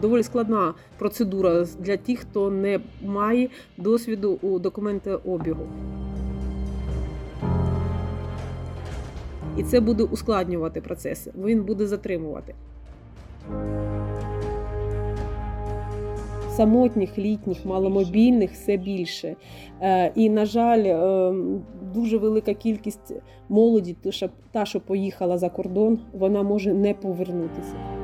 доволі складна процедура для тих, хто не має досвіду у документообігу. І це буде ускладнювати процеси. Він буде затримувати. Самотніх, літніх, маломобільних все більше. Е, І, на жаль, е, дуже велика кількість молоді, та, що поїхала за кордон, вона може не повернутися.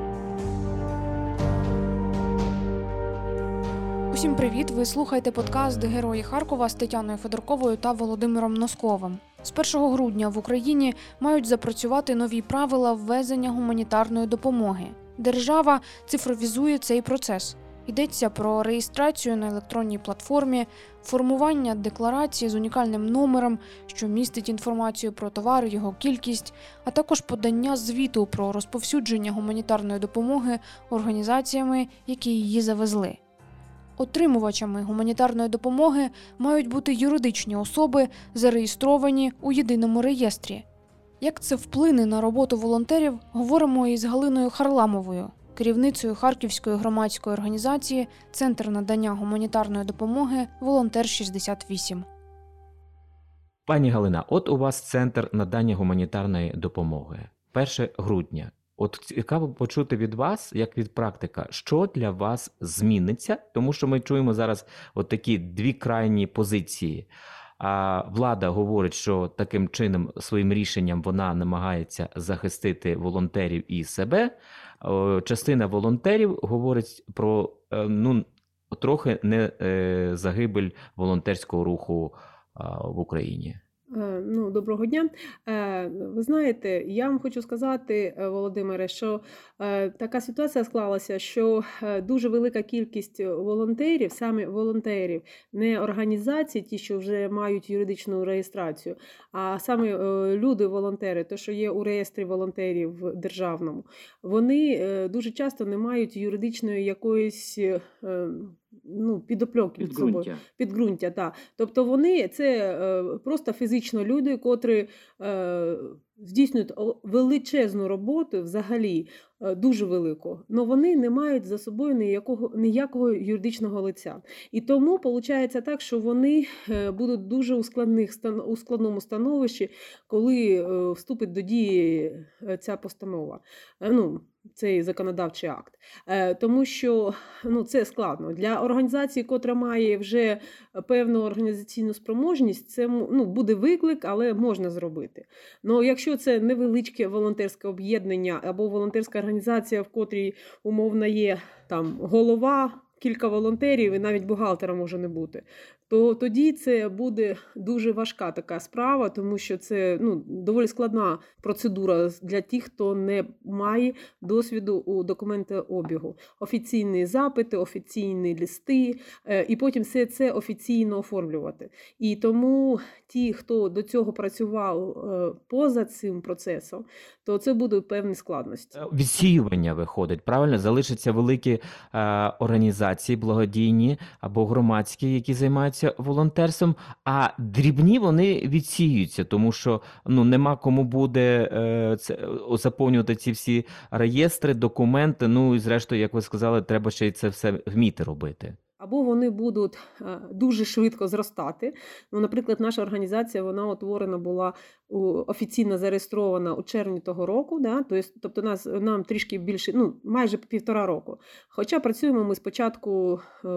Усім привіт! Ви слухаєте подкаст Герої Харкова з Тетяною Федорковою та Володимиром Носковим. З 1 грудня в Україні мають запрацювати нові правила ввезення гуманітарної допомоги. Держава цифровізує цей процес. Йдеться про реєстрацію на електронній платформі, формування декларації з унікальним номером, що містить інформацію про товар, його кількість, а також подання звіту про розповсюдження гуманітарної допомоги організаціями, які її завезли. Отримувачами гуманітарної допомоги мають бути юридичні особи, зареєстровані у єдиному реєстрі. Як це вплине на роботу волонтерів, говоримо із Галиною Харламовою, керівницею Харківської громадської організації Центр надання гуманітарної допомоги Волонтер 68. Пані Галина, от у вас центр надання гуманітарної допомоги. 1 грудня. От цікаво почути від вас, як від практика, що для вас зміниться, тому що ми чуємо зараз от такі дві крайні позиції. А влада говорить, що таким чином своїм рішенням вона намагається захистити волонтерів і себе. Частина волонтерів говорить про е, ну трохи не е, загибель волонтерського руху в Україні. Е, Ну, доброго дня. Е, Ви знаєте, я вам хочу сказати, е, Володимире, що така ситуація склалася, що дуже велика кількість волонтерів, саме волонтерів, не організації, ті, що вже мають юридичну реєстрацію, а саме люди-волонтери, то, що є у реєстрі волонтерів державному, вони дуже часто не мають юридичної якоїсь ну, підопльоки під собою підґрунтя. так. Тобто вони це е, просто фізично люди, котрі е, здійснюють величезну роботу взагалі, дуже велику, але вони не мають за собою ніякого, ніякого юридичного лиця. І тому виходить так, що вони е, будуть дуже у, складних, у складному становищі, коли е, вступить до дії е, ця постанова, е, ну, цей законодавчий акт. Е, Тому що ну, це складно. Для організації, котра має вже певну організаційну спроможність, це ну, буде виклик, але можна зробити. Ну, якщо це невеличке волонтерське об'єднання або волонтерська організація, в котрій умовно є там голова. Кілька волонтерів і навіть бухгалтера може не бути, то тоді це буде дуже важка така справа, тому що це ну, доволі складна процедура для тих, хто не має досвіду у документообігу. Офіційні запити, офіційні листи, е, і потім все це офіційно оформлювати. І тому ті, хто до цього працював е, поза цим процесом, то це будуть певні складності. Е, Відсіювання виходить, правильно? Залишаться великі організації благодійні або громадські, які займаються волонтерством, а дрібні вони відсіюються, тому що ну нема кому буде е, це заповнювати ці всі реєстри, документи. Ну і зрештою, як ви сказали, треба ще й це все вміти робити. Або вони будуть е, дуже швидко зростати. Ну, наприклад, наша організація вона утворена була офіційно зареєстрована у червні того року. Да? Тобто, нас нам трішки більше, ну майже півтора року. Хоча працюємо ми з початку е,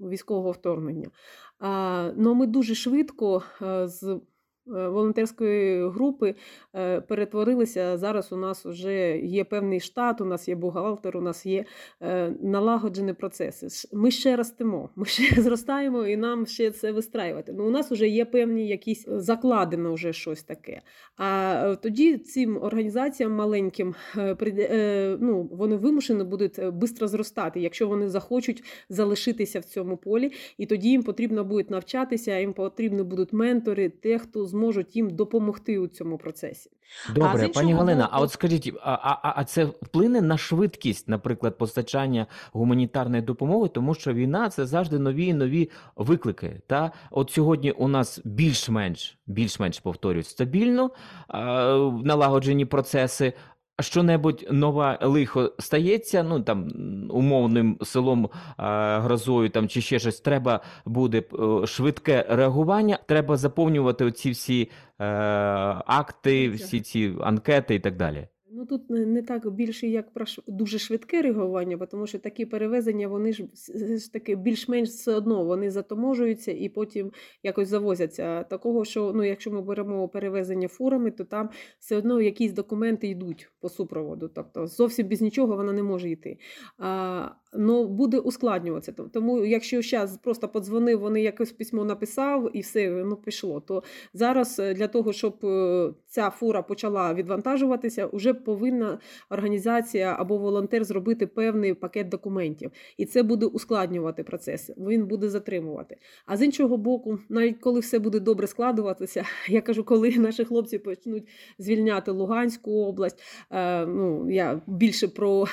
військового вторгнення. А, но ми дуже швидко е, з волонтерської групи е, перетворилися. Зараз у нас вже є певний штат, у нас є бухгалтер, у нас є е, налагоджені процеси. Ми ще ростемо, ми ще зростаємо і нам ще це вистраювати. Ну, у нас вже є певні якісь е, закладено вже щось таке. А е, тоді цим організаціям маленьким е, е, ну, вони вимушені будуть швидко зростати, якщо вони захочуть залишитися в цьому полі, і тоді їм потрібно буде навчатися, їм потрібні будуть ментори, те, хто зможуть їм допомогти у цьому процесі. Добре, а пані Галина. Галина, а от скажіть, а, а, а це вплине на швидкість, наприклад, постачання гуманітарної допомоги, тому що війна це завжди нові і нові виклики. Та от сьогодні у нас більш-менш, більш-менш повторюють стабільно а, налагоджені процеси. Що-небудь нове лихо стається, ну там умовним селом а, грозою там чи ще щось, треба буде е, швидке реагування, треба заповнювати оці всі е, акти, всі ці анкети і так далі. Ну тут не, так більше як про дуже швидке реагування, тому що такі перевезення вони ж ж таки більш-менш все одно вони затоможуються і потім якось завозяться. Такого, що ну, якщо ми беремо перевезення фурами, то там все одно якісь документи йдуть по супроводу. Тобто зовсім без нічого вона не може йти. А, ну, буде ускладнюватися. Тому, якщо зараз просто подзвонив, вони якось письмо написав і все, ну пішло. То зараз е, для того, щоб е, ця фура почала відвантажуватися, вже повинна організація або волонтер зробити певний пакет документів. І це буде ускладнювати процес, він буде затримувати. А з іншого боку, навіть коли все буде добре складуватися, я кажу, коли наші хлопці почнуть звільняти Луганську область, е, ну я більше про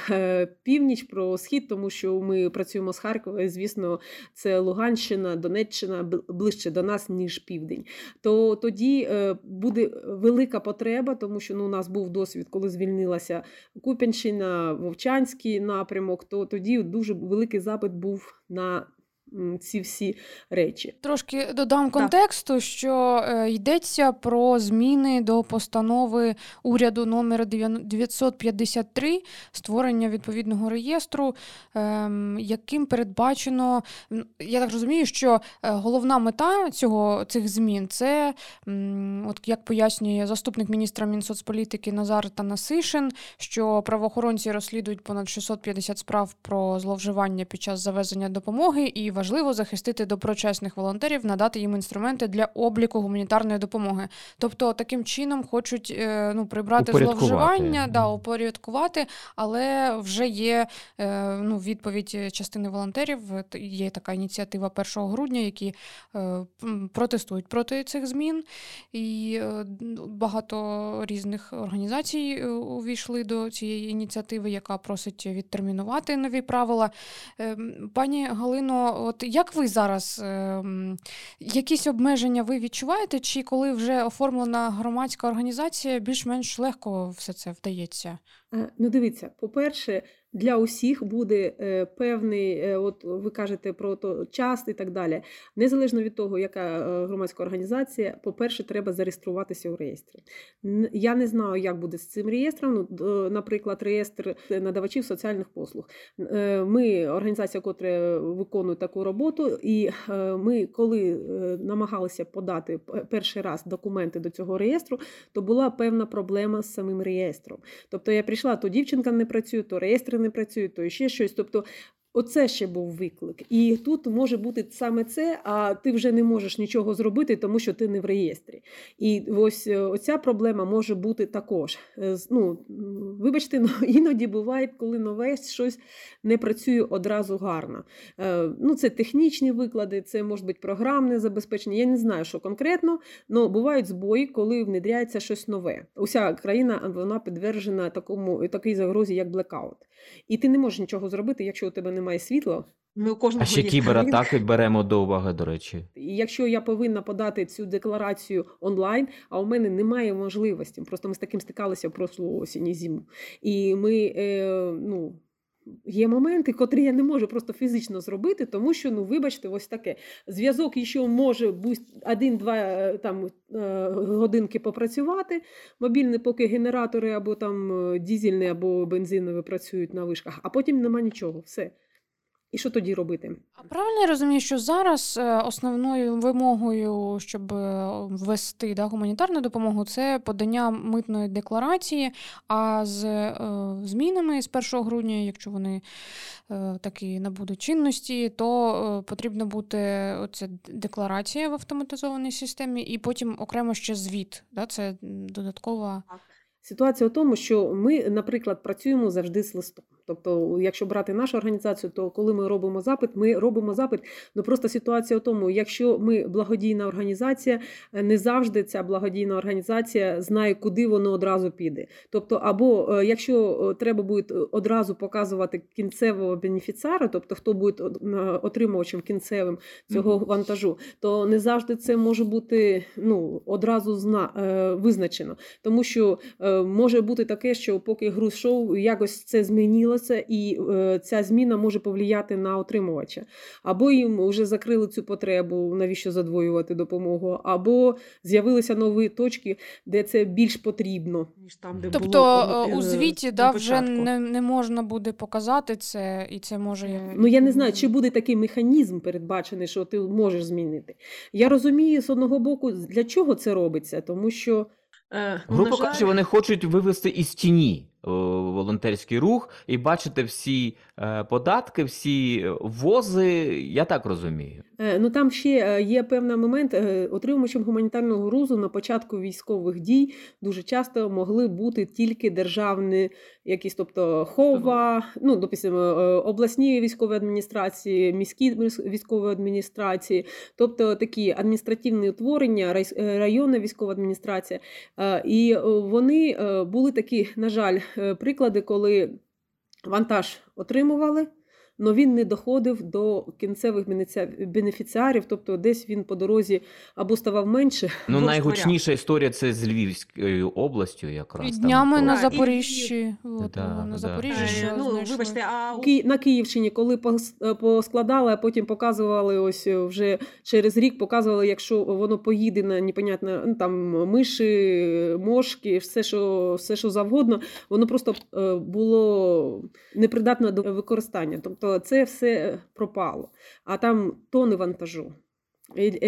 північ, про схід, тому ми працюємо з Харкова, і звісно, це Луганщина, Донеччина ближче до нас, ніж південь. То тоді е, буде велика потреба, тому що ну, у нас був досвід, коли звільнилася Куп'янщина, Вовчанський напрямок, то тоді дуже великий запит був на ці всі речі. Трошки додам контексту, що е, йдеться про зміни до постанови уряду номер 953, створення відповідного реєстру, ем, яким передбачено, я так розумію, що е, головна мета цього цих змін це, от як пояснює заступник міністра Мінсоцполітики Назар Танасишин, що правоохоронці розслідують понад 650 справ про зловживання під час завезення допомоги, і важливо захистити доброчесних волонтерів, надати їм інструменти для обліку гуманітарної допомоги. Тобто таким чином хочуть е, ну, прибрати зловживання, да, упорядкувати, але вже є е, ну, відповідь частини волонтерів. Є така ініціатива 1 грудня, які е, протестують проти цих змін. І багато різних організацій увійшли до цієї ініціативи, яка просить відтермінувати нові правила. Ем, Пані Галино, от як ви зараз е, якісь обмеження ви відчуваєте, чи коли вже оформлена громадська організація, більш-менш легко все це вдається? Е, Ну, дивіться, по-перше, для усіх буде е, певний, е, от ви кажете про то час і так далі. Незалежно від того, яка е, громадська організація, по-перше, треба зареєструватися у реєстрі. Я не знаю, як буде з цим реєстром. Ну, наприклад, реєстр надавачів соціальних послуг. Ми організація, котра виконує таку роботу, і ми, коли намагалися подати перший раз документи до цього реєстру, то була певна проблема з самим реєстром. Тобто я прийшла, то дівчинка не працює, то реєстри не працюють, то ще щось. Тобто, оце ще був виклик. І тут може бути саме це, а ти вже не можеш нічого зробити, тому що ти не в реєстрі. І ось е, оця проблема може бути також. Е, Ну, вибачте, но іноді буває, коли нове щось не працює одразу гарно. Е, Ну, це технічні виклади, це може бути програмне забезпечення. Я не знаю, що конкретно, але бувають збої, коли внедряється щось нове. Уся країна вона підтверджена такому такій загрозі, як блекаут. І ти не можеш нічого зробити, якщо у тебе немає світла. Ми у кожного А ще є кібератаки беремо до уваги, до речі. і якщо я повинна подати цю декларацію онлайн, а у мене немає можливості. Просто ми з таким стикалися просто прошлу осінь і зиму. І ми е, ну. Є моменти, котрі я не можу просто фізично зробити, тому що, ну, вибачте, ось таке. Зв'язок ще може один-два е, там е, годинки попрацювати. Мобільний, поки генератори або там е, дізельні, або бензинові працюють на вишках, а потім нема нічого. Все. І що тоді робити? А правильно я розумію, що зараз е, основною вимогою, щоб е, ввести да, гуманітарну допомогу, це подання митної декларації. А з е, змінами з 1 грудня, якщо вони е, таки набудуть чинності, то е, потрібно буде оця декларація в автоматизованій системі, і потім окремо ще звіт. Да, це додаткова. Ситуація в тому, що ми, наприклад, працюємо завжди з листом. Тобто, якщо брати нашу організацію, то коли ми робимо запит, ми робимо запит. Ну просто ситуація в тому, якщо ми благодійна організація, е, не завжди ця благодійна організація знає, куди воно одразу піде. Тобто, або е, якщо е, треба буде одразу показувати кінцевого бенефіціара, тобто хто буде отримувачем кінцевим цього вантажу, то не завжди це може бути ну одразу зна визначено, тому що може бути таке, що поки груз йшов, якось це змінилося, і е, ця зміна може повлияти на отримувача. Або їм вже закрили цю потребу, навіщо задвоювати допомогу, або з'явилися нові точки, де це більш потрібно. ніж там, де Тобто було е, у звіті да, вже не, не можна буде показати це, і це може. Ну я не знаю, чи буде такий механізм передбачений, що ти можеш змінити. Я розумію з одного боку, для чого це робиться, тому що Грубо кажучи, вони хочуть вивести із тіні волонтерський рух і бачите всі е, податки, всі е, вози. Я так розумію. Е, Ну там ще е, є певний момент. е, Отримувачем гуманітарного грузу на початку військових дій дуже часто могли бути тільки державні, якісь, тобто хова, ну допустимо, обласні військові адміністрації, міські військові адміністрації, тобто такі адміністративні утворення, районна військова адміністрація. І вони були такі, на жаль, приклади, коли вантаж отримували. Але він не доходив до кінцевих бенефіціарів, тобто десь він по дорозі або ставав менше. Ну, найгучніша історія це з Львівською областю, якраз там днями про- на Запоріжжі. От, Да, на. Запоріжжі, що ну, знайшли. вибачте, а На Київщині, коли е, поскладали, а потім показували ось е, вже через рік, показували, якщо воно поїде на непонятно, ну, там миші, мошки, все що, все, що завгодно, воно просто е, було непридатне до використання. Тобто це все пропало. А там тони вантажу.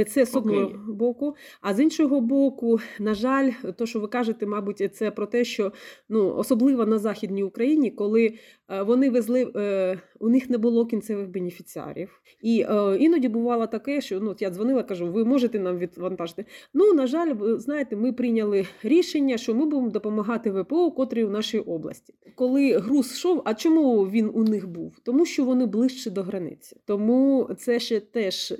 Це з одного Окей. боку. А з іншого боку, на жаль, то, що ви кажете, мабуть, це про те, що ну, особливо на Західній Україні, коли е, вони везли, е, у них не було кінцевих бенефіціарів. І е, іноді бувало таке, що ну, от я дзвонила, кажу, ви можете нам відвантажити. Ну, на жаль, ви знаєте, ми прийняли рішення, що ми будемо допомагати ВПО, котрі в нашій області. Коли груз йшов, а чому він у них був? Тому що вони ближче до границі. Тому це ще теж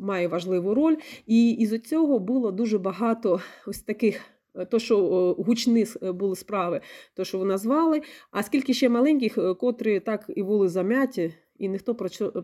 має важливу роль. І із цього було дуже багато ось таких. е, То, що е, гучні е, були справи, то, що вона звали, а скільки ще маленьких, котрі так і були зам'яті, і ніхто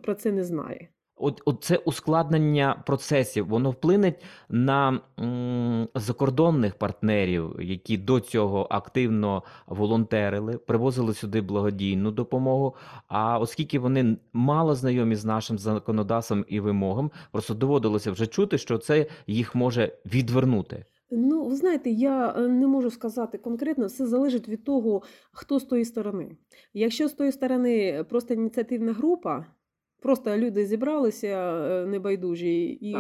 про це не знає. От, от це ускладнення процесів, воно вплине на м, закордонних партнерів, які до цього активно волонтерили, привозили сюди благодійну допомогу. А оскільки вони мало знайомі з нашим законодавством і вимогам, просто доводилося вже чути, що це їх може відвернути. Ну, ви знаєте, я е, не можу сказати конкретно, все залежить від того, хто з тої сторони. Якщо з тої сторони просто ініціативна група, просто люди зібралися е, небайдужі і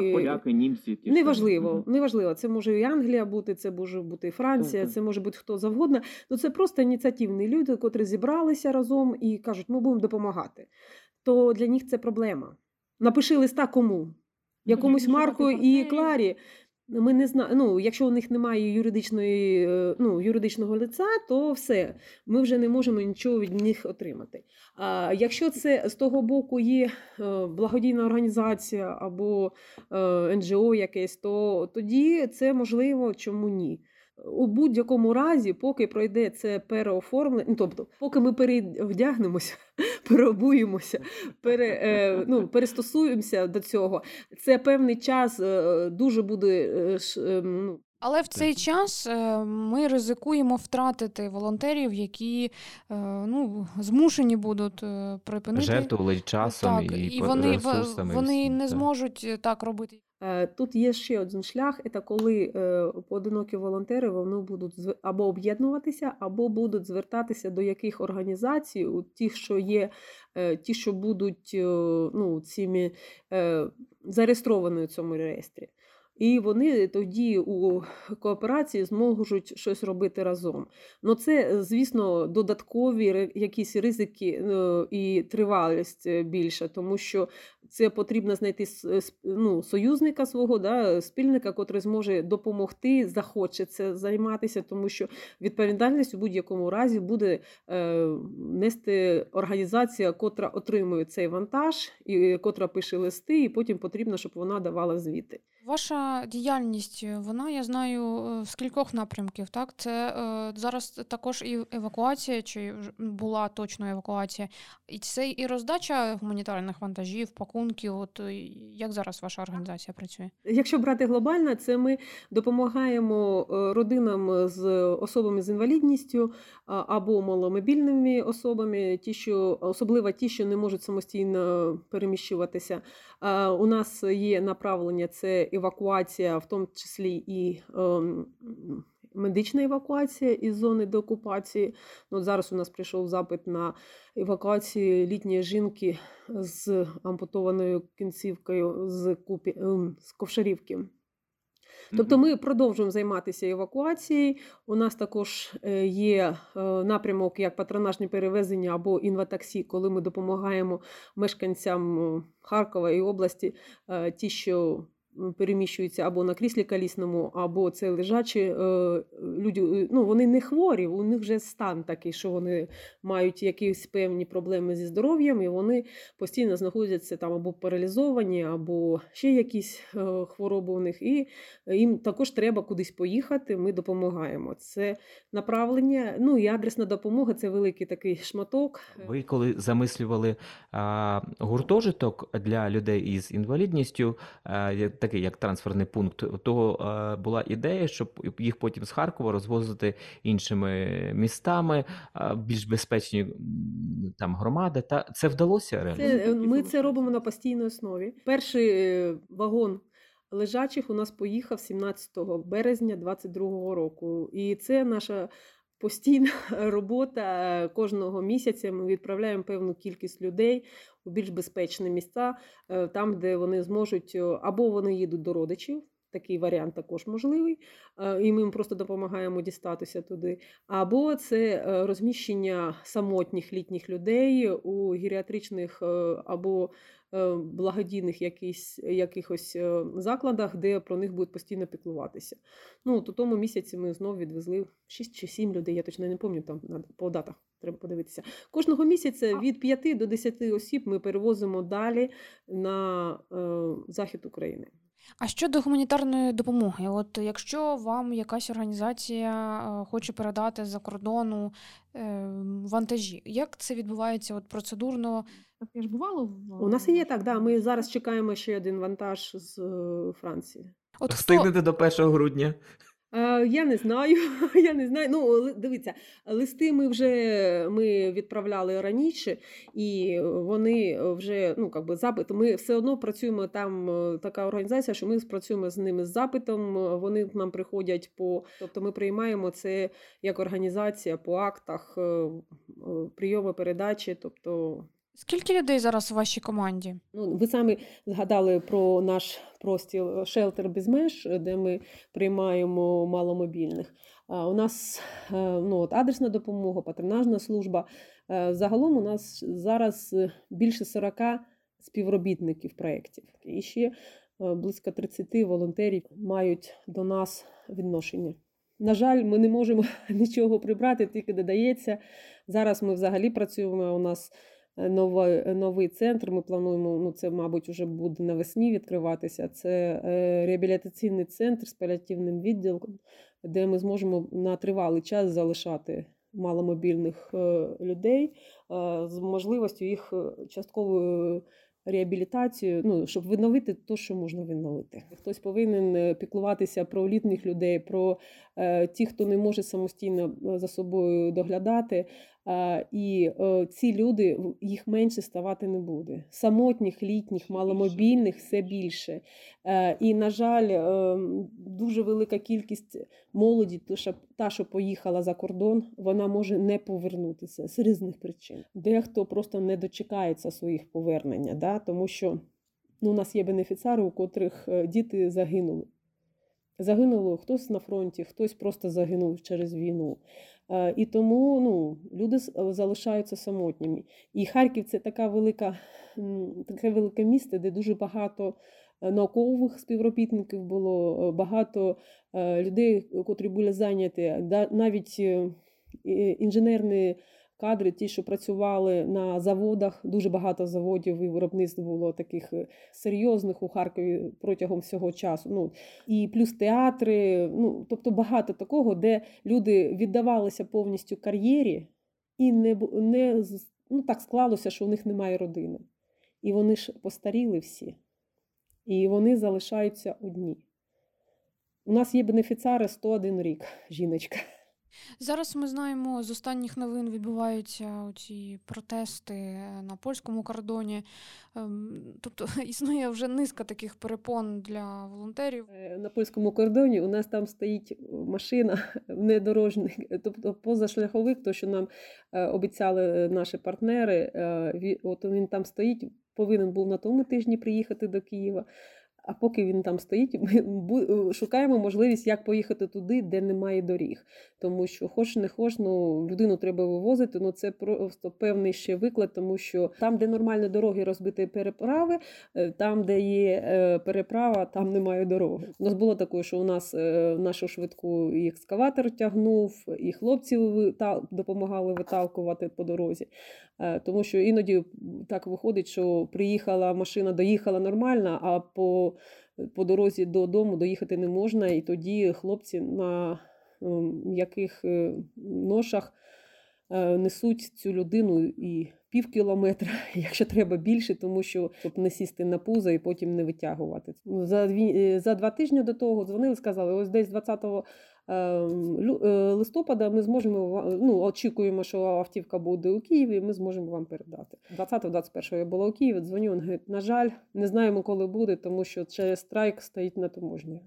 німці. Неважливо, неважливо. Це може і Англія бути, це може бути і Франція, Так, так. це може бути хто завгодно. Ну це просто ініціативні люди, котрі зібралися разом і кажуть, ми будемо допомагати. То для них це проблема. Напиши листа кому? Якомусь Марку і. Кларі. Ми не зна... ну, якщо у них немає юридичної, е, ну, юридичного лиця, то все, ми вже не можемо нічого від них отримати. А якщо це з того боку є е, благодійна організація або е, НГО якесь, то тоді це можливо, чому ні. У будь-якому разі, поки пройде це переоформлення, ну, тобто, поки ми перевдягнемося, переобуємося, пере, е, ну, перестосуємося до цього, це певний час е, дуже буде е, е, ну, Але в цей час е, ми ризикуємо втратити волонтерів, які е, ну, змушені будуть припинити. Жертвували часом так, і, і вони, ресурсами. вони не зможуть так робити. Е, Тут є ще один шлях, це коли е, поодинокі волонтери вони будуть або об'єднуватися, або будуть звертатися до яких організацій, тих, що є, е, ті, що будуть ну, цими зареєстровані у цьому реєстрі. І вони тоді у кооперації зможуть щось робити разом. Ну це, звісно, додаткові якісь ризики е, і тривалість е, більша, тому що це потрібно знайти с- ну, союзника свого, да, спільника, котрий зможе допомогти, захоче це займатися, тому що відповідальність у будь-якому разі буде е, нести організація, котра отримує цей вантаж, і котра пише листи, і потім потрібно, щоб вона давала звіти. Ваша діяльність, е, вона, я знаю, е, з кількох напрямків. Так, це е, зараз також і евакуація, чи була точно евакуація, і це і роздача гуманітарних вантажів, пакунків. От е, як зараз ваша організація працює? Якщо брати глобально, це ми допомагаємо родинам з особами з інвалідністю або маломобільними особами, ті, що особливо ті, що не можуть самостійно переміщуватися. У нас є направлення це евакуація, в тому числі і ем, медична евакуація із зони деокупації. Ну, зараз у нас прийшов запит на евакуацію літньої жінки з ампутованою кінцівкою з, купі, ем, з ковшарівки. Тобто ми продовжуємо займатися евакуацією. У нас також е, є е, напрямок як патронажні перевезення або інватаксі, коли ми допомагаємо мешканцям е, Харкова і області, ті, що переміщуються або на кріслі колісному, або це лежачі е, люди. е, Ну, вони не хворі, у них вже стан такий, що вони мають якісь певні проблеми зі здоров'ям, і вони постійно знаходяться там або паралізовані, або ще якісь е, хвороби у них. І їм також треба кудись поїхати. Ми допомагаємо. Це направлення. Ну і адресна допомога це великий такий шматок. Ви коли замислювали а, гуртожиток для людей із інвалідністю, а, такий як трансферний пункт, то а, була ідея, щоб їх потім з Харкова розвозити іншими містами, а, більш безпечні там громади. Та це вдалося реально? Це, е, ми це робимо на постійній основі. Перший е, вагон лежачих у нас поїхав 17 березня 2022 року. І це наша постійна робота кожного місяця. Ми відправляємо певну кількість людей у більш безпечні місця, е, там, де вони зможуть е, або вони їдуть до родичів. Такий варіант також можливий, е, і ми їм просто допомагаємо дістатися туди. Або це е, розміщення самотніх літніх людей у геріатричних е, або благодійних якісь, якихось закладах, де про них будуть постійно піклуватися. Ну, у тому місяці ми знову відвезли 6 чи 7 людей, я точно не пам'ятаю, там по датах треба подивитися. Кожного місяця від 5 до 10 осіб ми перевозимо далі на е, захід України. А щодо гуманітарної допомоги, от якщо вам якась організація е, хоче передати за кордону е, вантажі, як це відбувається от процедурно? Таке ж бувало в У нас є так, да, ми зараз чекаємо ще один вантаж з е, Франції. От хто Встигнете до 1 грудня? Я не знаю. Я не знаю. Ну, дивіться, листи ми вже ми відправляли раніше, і вони вже ну как би запит. Ми все одно працюємо там. е, Така організація, що ми працюємо з ними з запитом. е, Вони к нам приходять по, тобто ми приймаємо це як організація по актах е, прийому передачі. Тобто скільки людей зараз у вашій команді? Ну, ви самі згадали про наш простіл шелтер без меж, де ми приймаємо маломобільних. У нас е, ну, от, адресна допомога, патронажна служба. Е, Загалом у нас зараз е, більше 40 співробітників проєктів. І ще е, близько 30 волонтерів мають до нас відношення. На жаль, ми не можемо нічого прибрати, тільки додається. Зараз ми взагалі працюємо. У нас е, новий, новий центр. Ми плануємо, ну це, мабуть, вже буде навесні відкриватися. Це е, реабілітаційний центр з паліативним відділом, де ми зможемо на тривалий час залишати маломобільних е, людей е, з можливістю їх частковою реабілітацією, ну, щоб відновити те, що можна відновити. Хтось повинен піклуватися про літніх людей, про е, ті, хто не може самостійно за собою доглядати. Е, і е, ці люди їх менше ставати не буде. Самотніх, літніх, маломобільних все більше. Е, І, на жаль, дуже велика кількість молоді, та, що поїхала за кордон, вона може не повернутися з різних причин. Дехто просто не дочекається своїх повернення, да? тому що ну, у нас є бенефіціари, у котрих діти загинули. Загинуло хтось на фронті, хтось просто загинув через війну. Е, І тому ну, люди е, залишаються самотніми. І Харків це така велика, таке велике місто, де дуже багато е, наукових співробітників було, багато людей, котрі були зайняті, навіть інженерні кадри, ті, що працювали на заводах, дуже багато заводів і виробництв було таких е, серйозних у Харкові протягом всього часу. Ну, і плюс театри, ну, тобто багато такого, де люди віддавалися повністю кар'єрі, і не, не ну, так склалося, що у них немає родини. і вони ж постаріли всі, і вони залишаються одні. У нас є бенефіціари 101 рік, жіночка. Зараз ми знаємо, з останніх новин відбуваються ці протести на польському кордоні. Ем, Тобто існує вже низка таких перепон для волонтерів. Е, На польському кордоні у нас там стоїть машина внедорожник, тобто позашляховик, то що нам е, обіцяли наші партнери. е, От він там стоїть, повинен був на тому тижні приїхати до Києва. А поки він там стоїть, ми шукаємо можливість, як поїхати туди, де немає доріг. Тому що, хоч не хоч, ну людину треба вивозити. Ну це просто певний ще виклад, тому що там, де нормальні дороги, розбиті переправи, е, там, де є е, переправа, там немає дороги. У нас було таке, що у нас е, нашу швидку і екскаватор тягнув, і хлопці допомагали виталкувати по дорозі. Е, Тому що іноді так виходить, що приїхала машина, доїхала нормально, а по, по дорозі додому доїхати не можна. І тоді хлопці на ем, м'яких е, ношах несуть цю людину і пів кілометра, якщо треба більше, тому що щоб не сісти на пузо і потім не витягувати. За, дві, е, за два тижні до того дзвонили, сказали, ось десь 20 е, е, листопада ми зможемо ну, очікуємо, що автівка буде у Києві, ми зможемо вам передати. 20-21 я була у Києві, дзвоню, він говорить, на жаль, не знаємо, коли буде, тому що через страйк стоїть на таможні.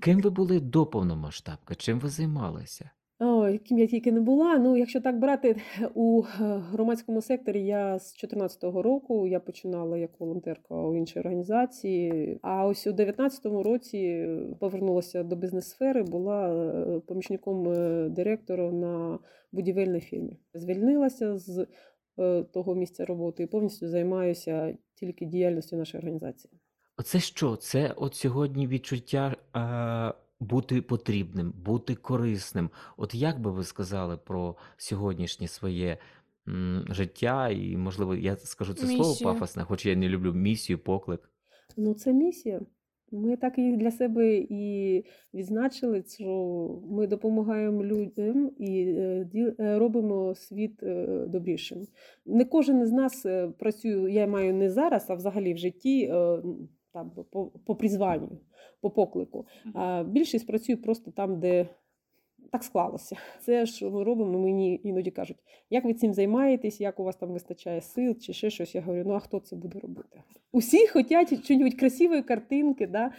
Ким ви були до повномасштабки? Чим ви займалися? Ой, ким я тільки не була. Ну, якщо так брати у е, громадському секторі, я з 2014 року я починала як волонтерка у іншій організації. А ось у 2019 році е, повернулася до бізнес-сфери, була е, помічником директора на будівельній фірмі. Звільнилася з того місця роботи і повністю займаюся тільки діяльністю нашої організації. Оце що? Це от сьогодні відчуття е, бути потрібним, бути корисним. От як би ви сказали про сьогоднішнє своє м, життя, і, можливо, я скажу це слово пафосне, хоч я не люблю місію, поклик. Ну, це місія. Ми так їх для себе і відзначили, що ми допомагаємо людям і е, ді- е, робимо світ е, добрішим. Не кожен із нас е, працює, я маю не зараз, а взагалі в житті е, там, по, по призванню, по поклику. А більшість працює просто там, де так склалося. Це що ми робимо, мені іноді кажуть, як ви цим займаєтесь, як у вас там вистачає сил чи ще щось. Я говорю, ну а хто це буде робити? Усі хочуть щось красивої картинки, да?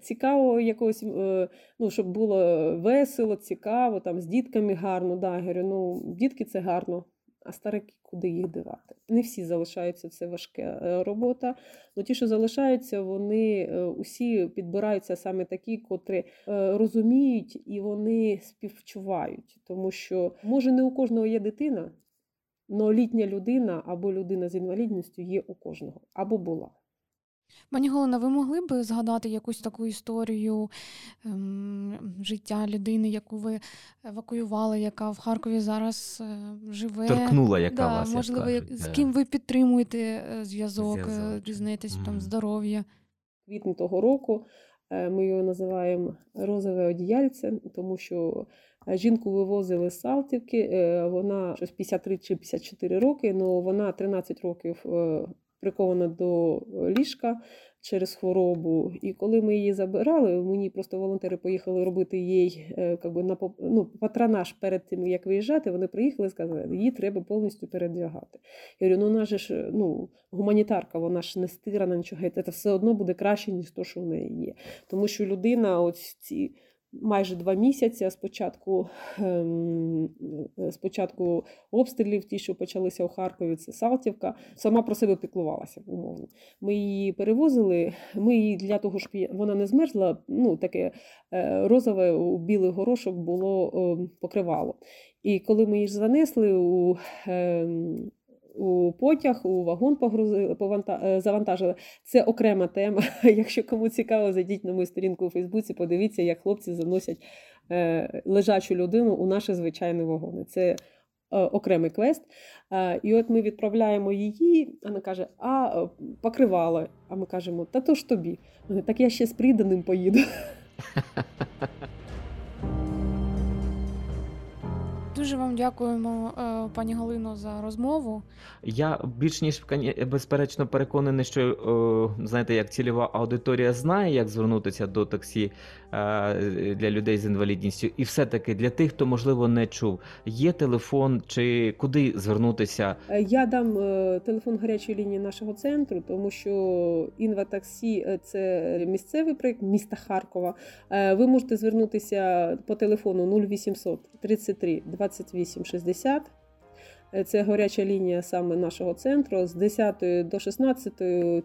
цікавого якогось, е, ну, щоб було весело, цікаво, там, з дітками гарно. Да? Я говорю, ну, дітки це гарно, а старики куди їх дивати? Не всі залишаються, це важка е, робота. Ну, ті, що залишаються, вони е, усі підбираються саме такі, котрі е, розуміють і вони співчувають. Тому що, може, не у кожного є дитина, але літня людина або людина з інвалідністю є у кожного, або була. Пані Галина, ви могли б згадати якусь таку історію ем, життя людини, яку ви евакуювали, яка в Харкові зараз е, живе? Торкнула, яка да, вас, як можливо, як- кажуть, з да. ким ви підтримуєте е, зв'язок, е, Зв'язок. дізнаєтесь там Мгм. здоров'я? квітні того року. е, Ми його називаємо розове одіяльце, тому що е, жінку вивозили з Салтівки. е, Вона щось 53 чи 54 роки, але вона 13 років е, прикована до ліжка через хворобу. І коли ми її забирали, мені просто волонтери поїхали робити їй е, би, на ну, патронаж перед тим, як виїжджати. Вони приїхали і сказали, її треба повністю передягати. Я говорю, ну вона ж ну, гуманітарка, вона ж не стирана, нічого. Це все одно буде краще, ніж то, що в неї є. Тому що людина, ось ці майже два місяці спочатку, ем, е, спочатку обстрілів, ті, що почалися у Харкові, це Салтівка, сама про себе піклувалася, умовно. Ми її перевозили, ми її для того, щоб вона не змерзла, ну таке е, розове у білий горошок було ем, покривало. І коли ми її занесли у, ем, у потяг, у вагон погрузили, пованта- е, завантажили, це окрема тема. Якщо кому цікаво, зайдіть на мою сторінку у Фейсбуці, подивіться, як хлопці заносять е, лежачу людину у наші звичайні вагони. Це е, окремий квест. І от ми відправляємо її, вона каже: а покривало. А ми кажемо, та то ж тобі. Так я ще з приданим поїду. Дуже вам дякуємо, е, пані Галино, за розмову. Я більш ніж безперечно переконаний, що е, знаєте, як цільова аудиторія знає, як звернутися до таксі для людей з інвалідністю, і все-таки для тих, хто можливо не чув, є телефон чи куди звернутися. Е, Я дам е, телефон гарячої лінії нашого центру, тому що інватаксі е, це місцевий проєкт міста Харкова. Е, Ви можете звернутися по телефону 0800 33 28 60. Е, Це гаряча лінія саме нашого центру. З 10 до 16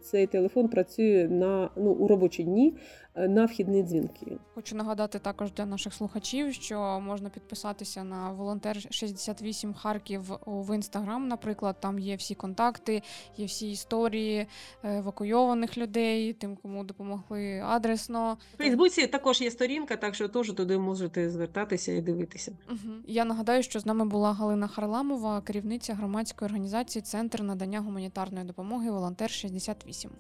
цей телефон працює на ну, у робочі дні е, на вхідні дзвінки. Хочу нагадати також для наших слухачів, що можна підписатися на волонтер 68 Харків в інстаграм. Наприклад, там є всі контакти, є всі історії е, евакуйованих людей, тим, кому допомогли адресно. В Фейсбуці також є сторінка, так що теж туди можете звертатися і дивитися. Мгм. Я нагадаю, що з нами була Галина Харламова, керівниця громадської організації Центр надання гуманітарної допомоги Волонтер 68.